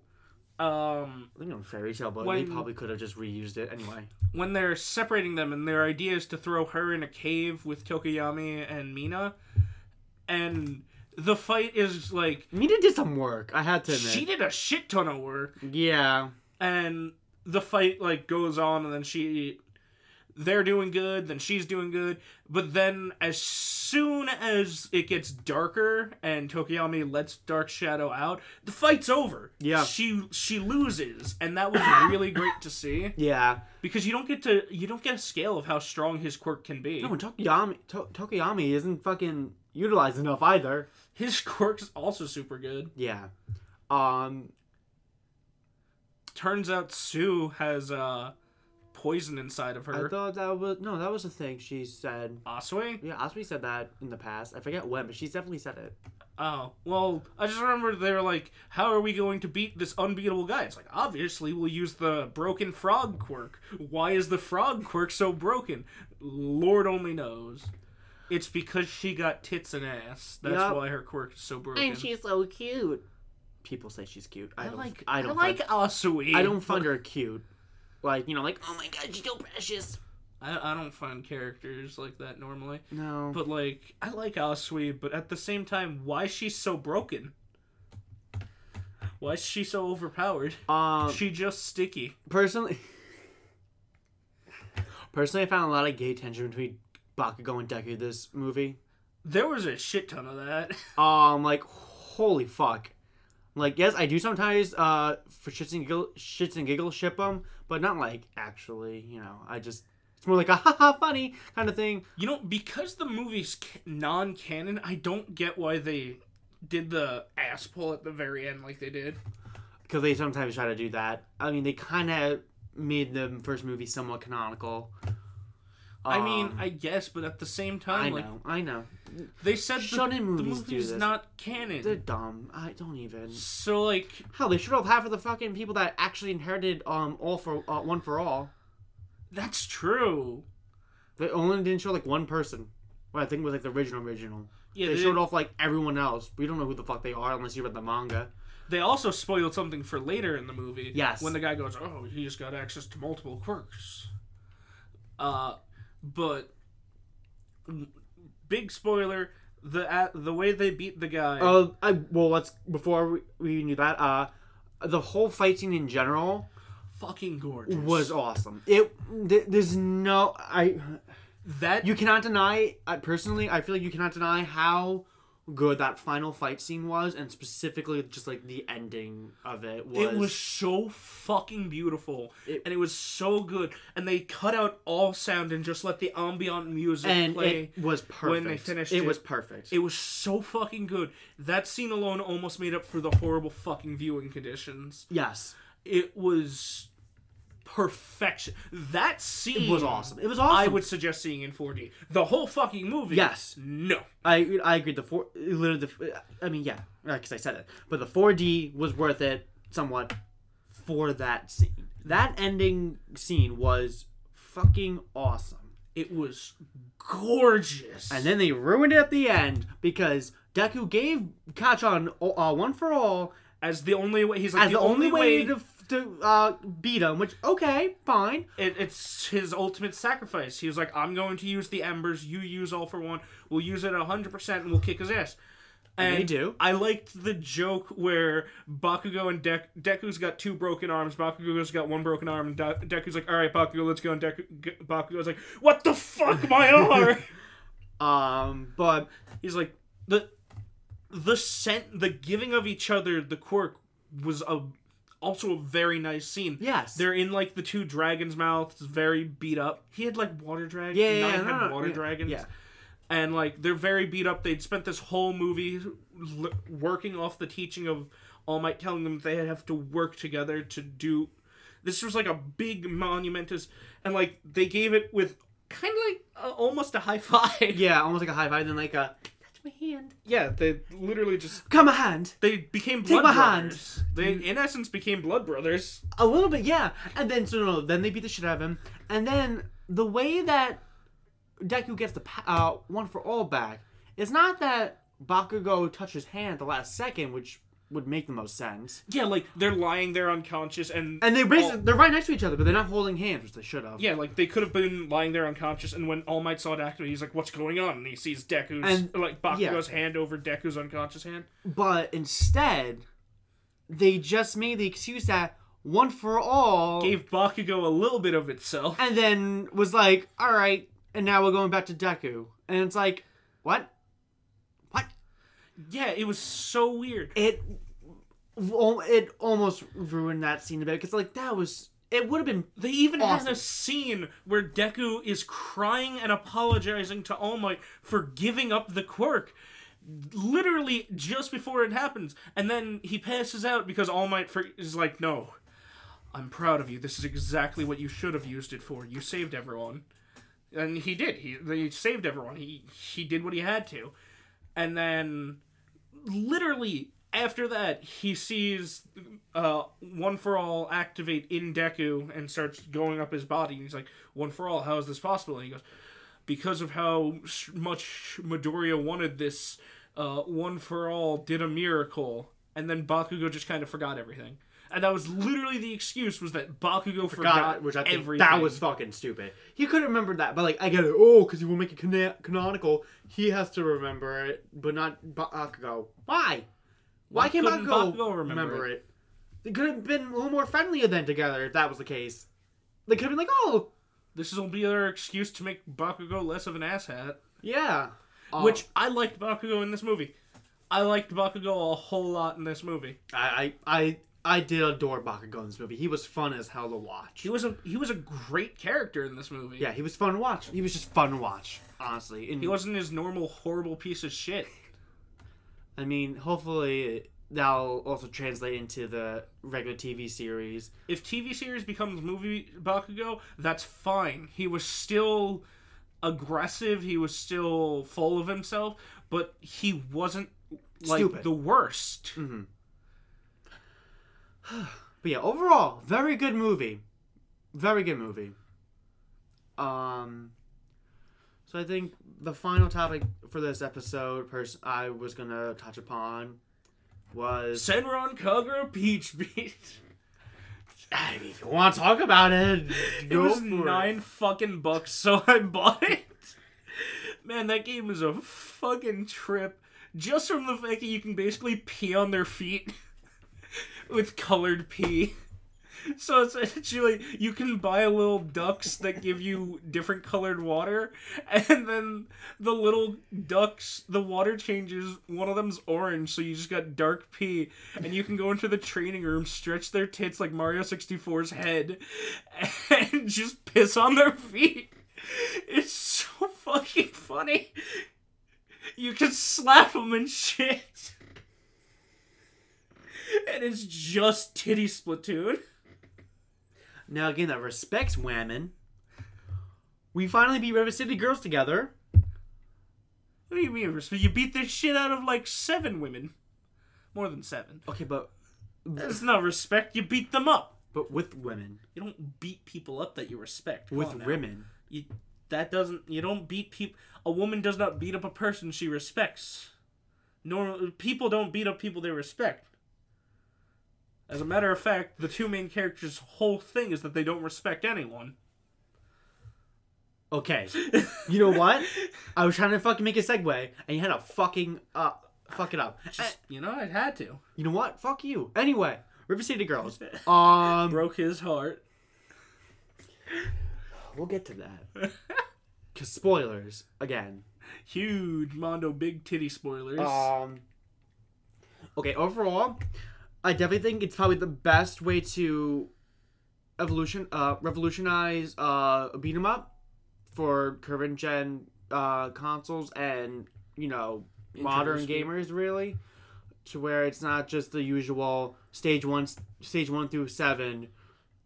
um I think on fairy tale, but When- they probably could have just reused it anyway. when they're separating them and their idea is to throw her in a cave with Tokoyami and Mina and the fight is like Mina did some work. I had to admit. she did a shit ton of work yeah, and the fight like goes on and then she they're doing good then she's doing good but then as soon as it gets darker and Tokoyami lets Dark Shadow out the fight's over Yeah. she she loses and that was really great to see yeah. because you don't get to you don't get a scale of how strong his quirk can be No, and Tokoyami, to- Tokoyami isn't fucking utilized enough either. his quirk is also super good Yeah. Um. turns out Tsu has uh poison inside of her. I thought that was no, that was a thing she said. Asui Yeah, Asui said that in the past. I forget when, but she's definitely said it. Oh, well, I just remember they were like, how are we going to beat this unbeatable guy? It's like, obviously, we'll use the broken frog quirk. Why is the frog quirk so broken? Lord only knows. It's because she got tits and ass. That's Yup. why her quirk is so broken. And she's so cute. People say she's cute. I, I don't. like, I I, don't. like Find, Asui. I don't find her cute. Like you know, like oh my god, she's so precious. I, I don't find characters like that normally. No. But, like, I like Asui, but at the same time, why is she so broken? Why is she so overpowered? um, she just sticky. personally, personally, I found a lot of gay tension between Bakugo and Deku this movie. There was a shit ton of that. Um, like holy fuck. Like yes, I do sometimes uh for shits and giggle, shits and giggles ship them, but not like actually. You know, I just it's more like a haha funny kind of thing. You know, because the movie's non-canon, I don't get why they did the ass pull at the very end like they did. because they sometimes try to do that. I mean, they kind of made the first movie somewhat canonical. I mean, Um, I guess, but at the same I time, like know, I know, they said the, Shonen the movies do movie's this. not canon. they're dumb. I don't even. So like, Hell, they should have half of the fucking people that actually inherited um all for uh, one for all. that's true. They only didn't show like one person. Well, I think it was like the original original. Yeah, they they, showed off like everyone else. We don't know who the fuck they are unless you read the manga. they also spoiled something for later in the movie. Yes. When the guy goes, "Oh, he's got access to multiple quirks." Uh, but big spoiler: the uh, the way they beat the guy. Uh, I well, let's before we, we knew that. Uh, the whole fight scene in general fucking gorgeous. was awesome. It th- there's no I that you cannot deny. I personally, I feel like you cannot deny how good that final fight scene was, and specifically just like the ending of it was. It was so fucking beautiful, It- and it was so good. And they cut out all sound and just let the ambient music and play. it was perfect. when they finished it, it. was perfect. It was so fucking good. That scene alone almost made up for the horrible fucking viewing conditions. yes, It was perfection. That scene it was awesome. It was awesome. I would suggest seeing in 4D. The whole fucking movie. Yes. No. I I agree. The four, literally, the, I mean, yeah, because I said it. But the 4D was worth it somewhat for that scene. That ending scene was fucking awesome. It was gorgeous. And then they ruined it at the end because Deku gave Kacchan uh, one for all as the only way he's like as the, only way, to to uh, beat him. Which okay, fine. it, it's his ultimate sacrifice. He was like, I'm going to use the embers, you use all for one, we'll use it 100% and we'll kick his ass. And They do. I liked the joke where Bakugo and Dek- Deku's got two broken arms. Bakugo's got one broken arm. And De- Deku's like, "All right, Bakugo, let's go." And Deku- G- Bakugo's like, "What the fuck, my arm?" Um, but He's like, the the scent, the giving of each other the quirk was a also a very nice scene. yes, They're in like the two dragons' mouths, very beat up. He had like water dragon. Yeah, yeah, yeah, had no, no, water yeah, dragons. yeah. and like they're very beat up. They'd spent this whole movie l- working off the teaching of All Might, telling them they have to work together to do. This was like a big monumentous, and like they gave it with kind of like uh, almost a high five. yeah, almost like a high five, then like a my hand. yeah. They literally just Come a hand. they became Take blood my hand. brothers. They in essence became blood brothers. A little bit, yeah. And then so no, then they beat the shit out of him, and then the way that Deku gets the uh, one for all back is not that Bakugo touched his hand at the last second, which would make the most sense. Yeah, like they're lying there unconscious and And they all- basically, they're right next to each other, but they're not holding hands, which they should have. Yeah, like they could have been lying there unconscious, and when All Might saw it activate, he's like, "What's going on?" And he sees Deku's And- like Bakugo's hand over Deku's unconscious hand. But instead, they just made the excuse that one for all, Gave Bakugo a little bit of itself. and then was like, all right, and now we're going back to Deku. And it's like? What? Yeah, it was so weird. It, it almost ruined that scene a bit because like that was it would have been They even had a scene where Deku is crying and apologizing to All Might for giving up the quirk. Literally just before it happens, and then he passes out because All Might is like, "No, I'm proud of you. This is exactly what you should have used it for. You saved everyone." and he did. He they saved everyone. He he did what he had to, and then literally after that he sees uh one for all activate in Deku and starts going up his body. And he's like, "One for all, how is this possible?" And he goes, "Because of how much Midoriya wanted this, uh, one for all did a miracle." And then Bakugo just kind of forgot everything. And that was literally the excuse was that Bakugo forgot, God, which I think everything. that was fucking stupid. He could have remembered that, but like I get it. Oh, because he will make it cana- canonical. He has to remember it, but not Bakugo. Uh, Why? Why, Why can't Bakugo, Bakugo remember it? They could have been a little more friendlier then together if that was the case. They could have been like, oh, This will be their excuse to make Bakugo less of an asshat. yeah. Oh, Which I liked Bakugo in this movie. I liked Bakugo a whole lot in this movie. I, I I I did adore Bakugo in this movie. He was fun as hell to watch. He was a he was a great character in this movie. yeah, he was fun to watch. He was just fun to watch, honestly. And He wasn't his normal horrible piece of shit. I mean, hopefully that'll also translate into the regular TV series. If TV series becomes movie Bakugo, that's fine. He was still aggressive, he was still full of himself, but he wasn't like Stupid. the worst. Mm-hmm. But yeah, overall, very good movie. Very good movie. Um, so I think the final topic for this episode, pers- I was gonna touch upon, was Senran Kagura Peach Beach. I mean, if you want to talk about it, It was for nine fucking bucks, so I bought it. Man, that game is a fucking trip. Just from the fact that you can basically pee on their feet with colored pee. So essentially, you can buy little ducks that give you different colored water, and then the little ducks, the water changes. One of them's orange, so you just got dark pee, and you can go into the training room, stretch their tits like Mario 64's head, and just piss on their feet. It's so fucking funny. You can slap them and shit. And it's just titty splatoon. Now, again, that respects women. We finally beat River City Girls together. What do you mean? respect? You beat the shit out of like seven women. More than seven. Okay, but That's not respect. You beat them up. but with women, You don't beat people up that you respect. Come with women. You, that doesn't. You don't beat people. A woman does not beat up a person she respects. Normal people don't beat up people they respect. As a matter of fact, the two main characters' whole thing is that they don't respect anyone. Okay, you know what? I was trying to fucking make a segue, and you had a fucking uh, fuck it up. Just, you know, I had to. You know what? Fuck you. Anyway, River City Girls. Um, Broke his heart. we'll get to that. Cause spoilers again. Huge Mondo big titty spoilers. Um. Okay, overall, I definitely think it's probably the best way to evolution, uh, revolutionize uh, a beat 'em up for current gen uh, consoles and you know modern gamers really, to where it's not just the usual stage one, stage one through seven,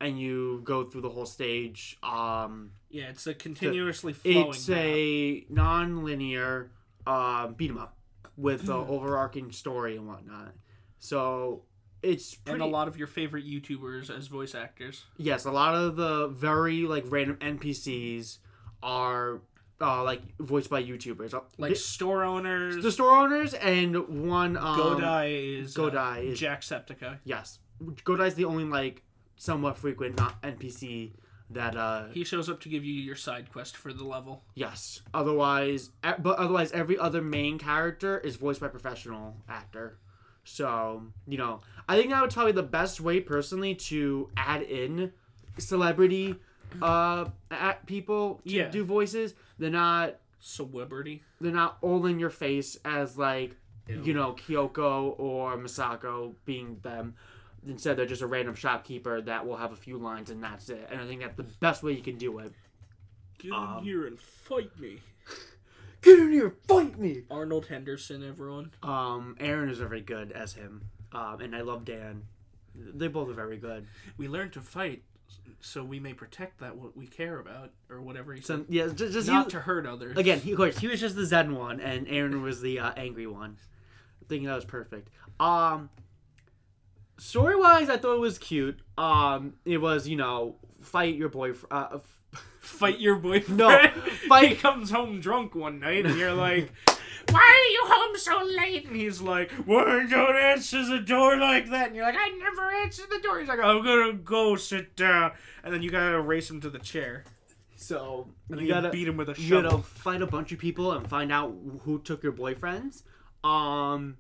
and you go through the whole stage. Um, yeah, it's a continuously flowing. it's map. a non-linear um, beat 'em up with the overarching story and whatnot. So it's pretty. and a lot of your favorite YouTubers as voice actors. yes, a lot of the very like random NPCs are uh, like voiced by YouTubers. Uh, Like the, store owners. the store owners and one um, Godai is uh, Godai is- Jacksepticeye. Yes, Godai's the only like somewhat frequent not NPC that uh He shows up to give you your side quest for the level. Yes. Otherwise, but otherwise, every other main character is voiced by professional actor. So you know, I think that was probably the best way, personally, to add in celebrity uh act people to Yeah. do voices. They're not Celebrity. they're not all in your face as like you know Kyoko or Misako being them. Instead, they're just a random shopkeeper that will have a few lines and that's it. And I think that's the best way you can do it. Get Um, in here and fight me. Get in here, fight me! Arnold Henderson, everyone. Um, Aaron is very good as him, um, and I love Dan. They both are very good. We learn to fight so we may protect that what we care about or whatever he So said. yeah, just, just Not he- to hurt others. again. He, of course, he was just the Zen one, and Aaron was the uh, angry one. I think that was perfect. Um, story wise, I thought it was cute. Um, it was you know fight your boyfriend. Uh, f- fight your boyfriend. No, He fight- comes home drunk one night and you're like, Why are you home so late? And he's like, Why don't answer the door like that? And you're like, I never answer the door. He's like, I'm gonna go sit down. And then you gotta race him to the chair. so And you you gotta beat him with a you shovel. gotta fight a bunch of people and find out who took your boyfriends. Um,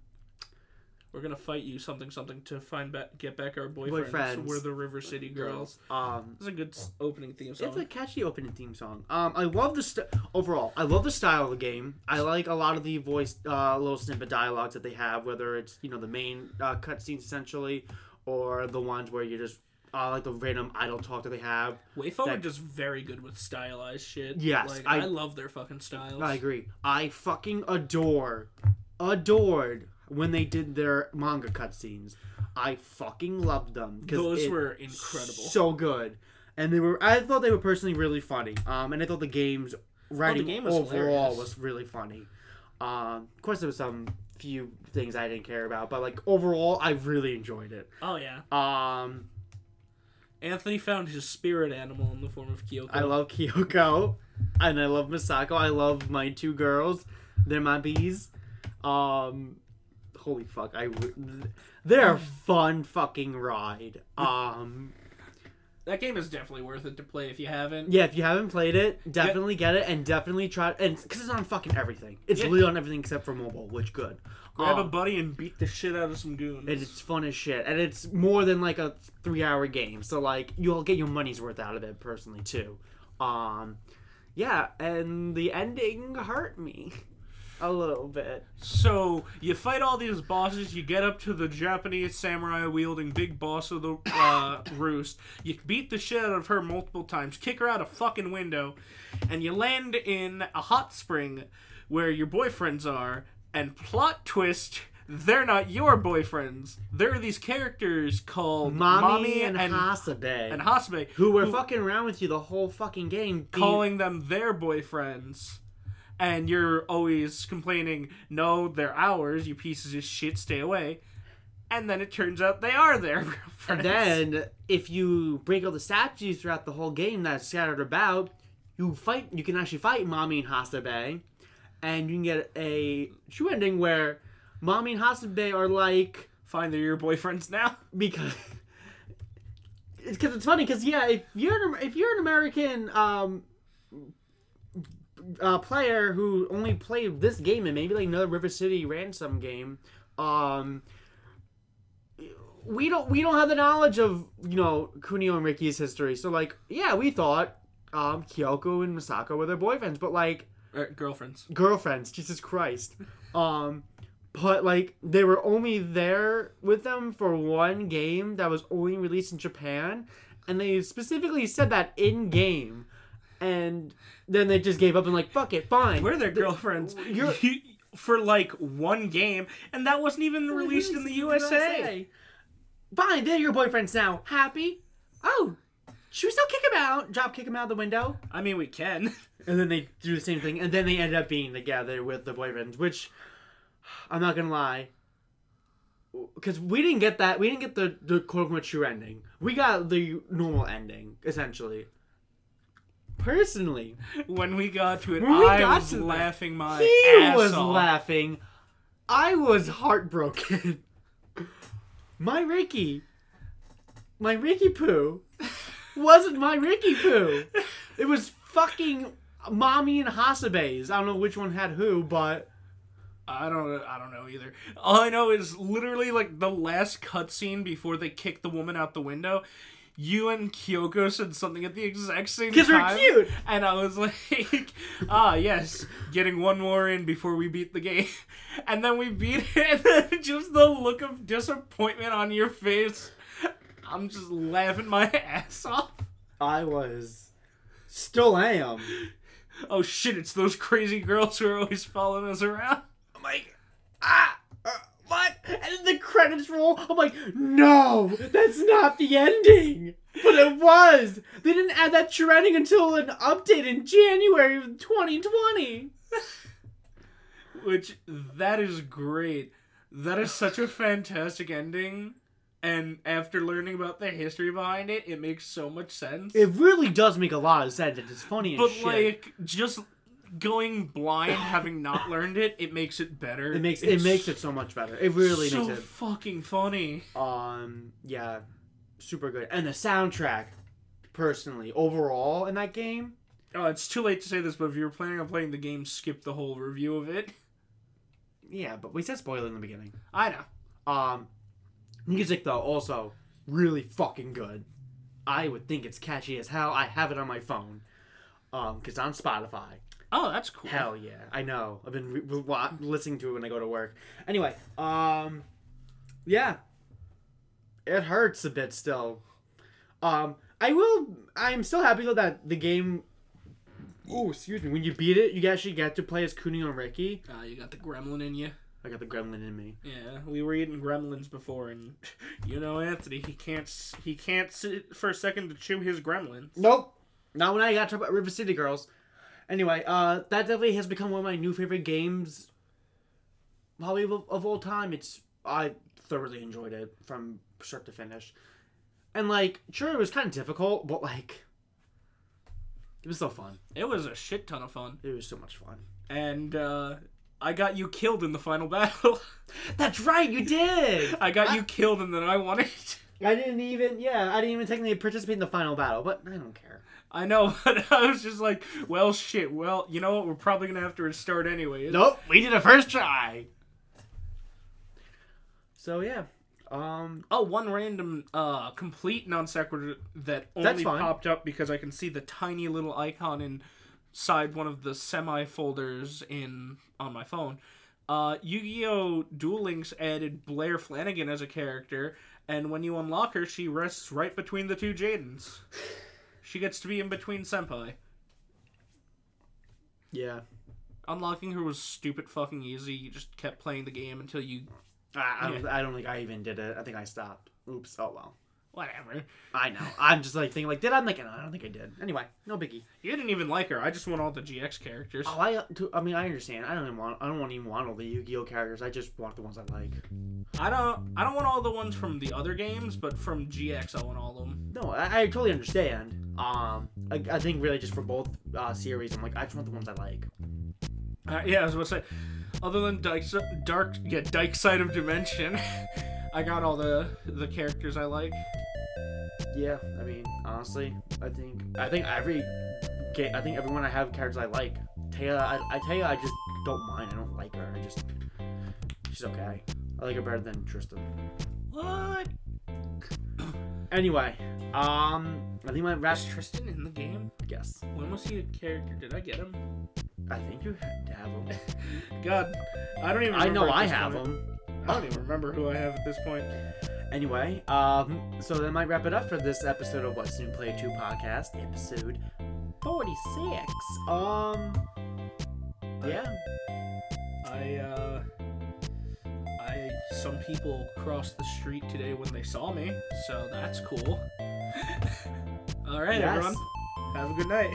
We're gonna fight you something something to find back get back our boyfriends. Boyfriends. We're the River City girls. Um, This is a good opening theme song. It's a catchy opening theme song. Um, I love the st- overall. I love the style of the game. I like a lot of the voice, uh, little snippet dialogues that they have, whether it's you know the main uh, cutscenes essentially, or the ones where you just uh, like the random idle talk that they have. WayForward that- just very good with stylized shit. Yes, like, I- I, love their fucking styles. I agree. I fucking adore, adored when they did their manga cutscenes. I fucking loved them. 'cause Those were incredible. so good, and they were. I thought they were personally really funny. Um, and I thought the game's writing game was overall hilarious. was really funny. Um, of course, there was some few things I didn't care about, but like overall, I really enjoyed it. oh yeah. Um, Anthony found his spirit animal in the form of Kyoko. I love Kyoko, and I love Misako. I love my two girls. They're my bees. Um, holy fuck! I they're a fun fucking ride. Um. that game is definitely worth it to play if you haven't. Yeah, if you haven't played it, definitely get it and definitely try. And because it's on fucking everything, it's Yeah. literally on everything except for mobile, which good. Grab a Um, buddy and beat the shit out of some goons. and it's fun as shit, and it's more than like a three-hour game, so like you'll get your money's worth out of it personally too. Um, yeah, and the ending hurt me a little bit. So you fight all these bosses. You get up to the Japanese samurai wielding big boss of the uh, roost. You beat the shit out of her multiple times. Kick her out a fucking window, and you land in a hot spring where your boyfriends are. And plot twist. They're not your boyfriends. They're these characters called Mami, and, and, Hasebe, and Hasebe, who were fucking around with you the whole fucking game, calling them their boyfriends. And you're always complaining, no, they're ours, you pieces of shit, stay away. And then it turns out they are their girlfriends. And then, if you break all the statues throughout the whole game that's scattered about, you fight. You can actually fight Mami and Hasebe, and you can get a true ending where Mami and Hasebe are like Fine, they're your boyfriends now. because. Because it's funny, because yeah, if you're an, if you're an American um, uh, player who only played this game and maybe like another River City Ransom game, um, we don't we don't have the knowledge of you know Kunio and Riki's history. So like, yeah, we thought um, Kyoko and Misako were their boyfriends, but like Uh, girlfriends. girlfriends. Jesus Christ. Um, but like they were only there with them for one game that was only released in Japan, and they specifically said that in game, and then they just gave up and like fuck it, fine. We're their girlfriends. You're- You- for like one game, and that wasn't even released in the USA. Fine, they're your boyfriends now. Happy? Oh, should we still kick him out? Drop kick him out the window? I mean, we can. And then they do the same thing, and then they ended up being together with the boyfriends, which I'm not gonna lie, because we didn't get that. We didn't get the the quote unquote true ending. We got the normal ending, essentially. Personally, When we got to it, When we I got was to laughing my he ass was off. laughing. I was heartbroken. my Riki, my Riki Poo, wasn't my Riki Poo. It was fucking Mami and Hasebe's. I don't know which one had who, but I don't. I don't know either. All I know is literally like the last cutscene before they kick the woman out the window. You and Kyoko said something at the exact same time. 'Cause we're cute. And I was like, ah, yes, getting one more in before we beat the game. And then we beat it, and just the look of disappointment on your face. I'm just laughing my ass off. I was, still am. Oh shit, it's those crazy girls who are always following us around. I'm like, ah, what? And then the credits roll. I'm like, no, that's not the ending. But it was. They didn't add that true ending until an update in January of 2020. Which that is great. That is such a fantastic ending. And after learning about the history behind it, it makes so much sense. It really does make a lot of sense. It's funny and but shit. like just going blind, having not learned it, it makes it better. it makes It's it makes it so much better. It really so makes it. So fucking funny. Um, yeah, super good. And the soundtrack, personally, overall in that game, Oh, it's too late to say this, but if you were planning on playing the game, skip the whole review of it. yeah. But we said spoiler in the beginning. I know. Um, music though also really fucking good. I would think it's catchy as hell. I have it on my phone. Um, cause on Spotify. Oh, that's cool. Hell yeah, I know. I've been re- re- listening to it when I go to work. Anyway, um, yeah, it hurts a bit still. Um, I will. I'm still happy though that the game. Oh, excuse me. When you beat it, you actually get to play as Kunio and Riki. Uh, you got the gremlin in you. I got the gremlin in me. Yeah, we were eating gremlins before, and you know Anthony, he can't he can't sit for a second to chew his gremlins. Nope. Not when I got to talk about River City Girls. Anyway, uh, that definitely has become one of my new favorite games. Probably of, of all time. It's I thoroughly enjoyed it from start to finish, and like, sure, it was kind of difficult, but like, it was so fun. It was a shit ton of fun, It was so much fun. and uh, I got you killed in the final battle. That's right, you did. I got you killed, and then I won it. I didn't even, yeah, I didn't even technically participate in the final battle, but I don't care. I know, but I was just like, well, shit. Well, you know what? We're probably gonna have to restart anyway. Nope, we did a first try. So yeah, um, Oh, one random uh complete non sequitur that That's only fine. popped up because I can see the tiny little icon inside one of the semi folders in on my phone. Uh, Yu-Gi-Oh! Duel Links added Blair Flanagan as a character, and when you unlock her, she rests right between the two Jadens. She gets to be in between senpai. yeah. Unlocking her was stupid fucking easy. You just kept playing the game until you I, I, don't, I don't think I even did it. I think I stopped. Oops. Oh well. Whatever. I know. I'm just like thinking like, did I? I'm like, I don't think I did. Anyway, no biggie. You didn't even like her. I just want all the GX characters. Oh, I. I mean, I understand. I don't even want. I don't want even want all the Yu-Gi-Oh characters. I just want the ones I like. I don't. I don't want all the ones from the other games, but from GX, I want all of them. No, I, I totally understand. Um, I, I think really just for both uh, series, I'm like, I just want the ones I like. Uh, yeah, I was about to say. Other than Dyke, Dark, yeah, Dyke Side of Dimension, I got all the the characters I like. Yeah, I mean, honestly, I think I think every ga- I think everyone I have characters I like. Taylor, I, I tell you, I just don't mind. I don't like her. I just she's okay. I like her better than Tristan. What? Anyway, um, I think my. Is Tristan in the game? Yes, When was he a character? Did I get him? I think you have to have him. God, I don't even. I know I have point. him. I don't even remember who I have at this point. Anyway, um, so that might wrap it up for this episode of What's New Play 2 podcast, episode 46. Um, yeah. I uh some people crossed the street today when they saw me, so that's cool. All right, Yes. everyone. Have a good night.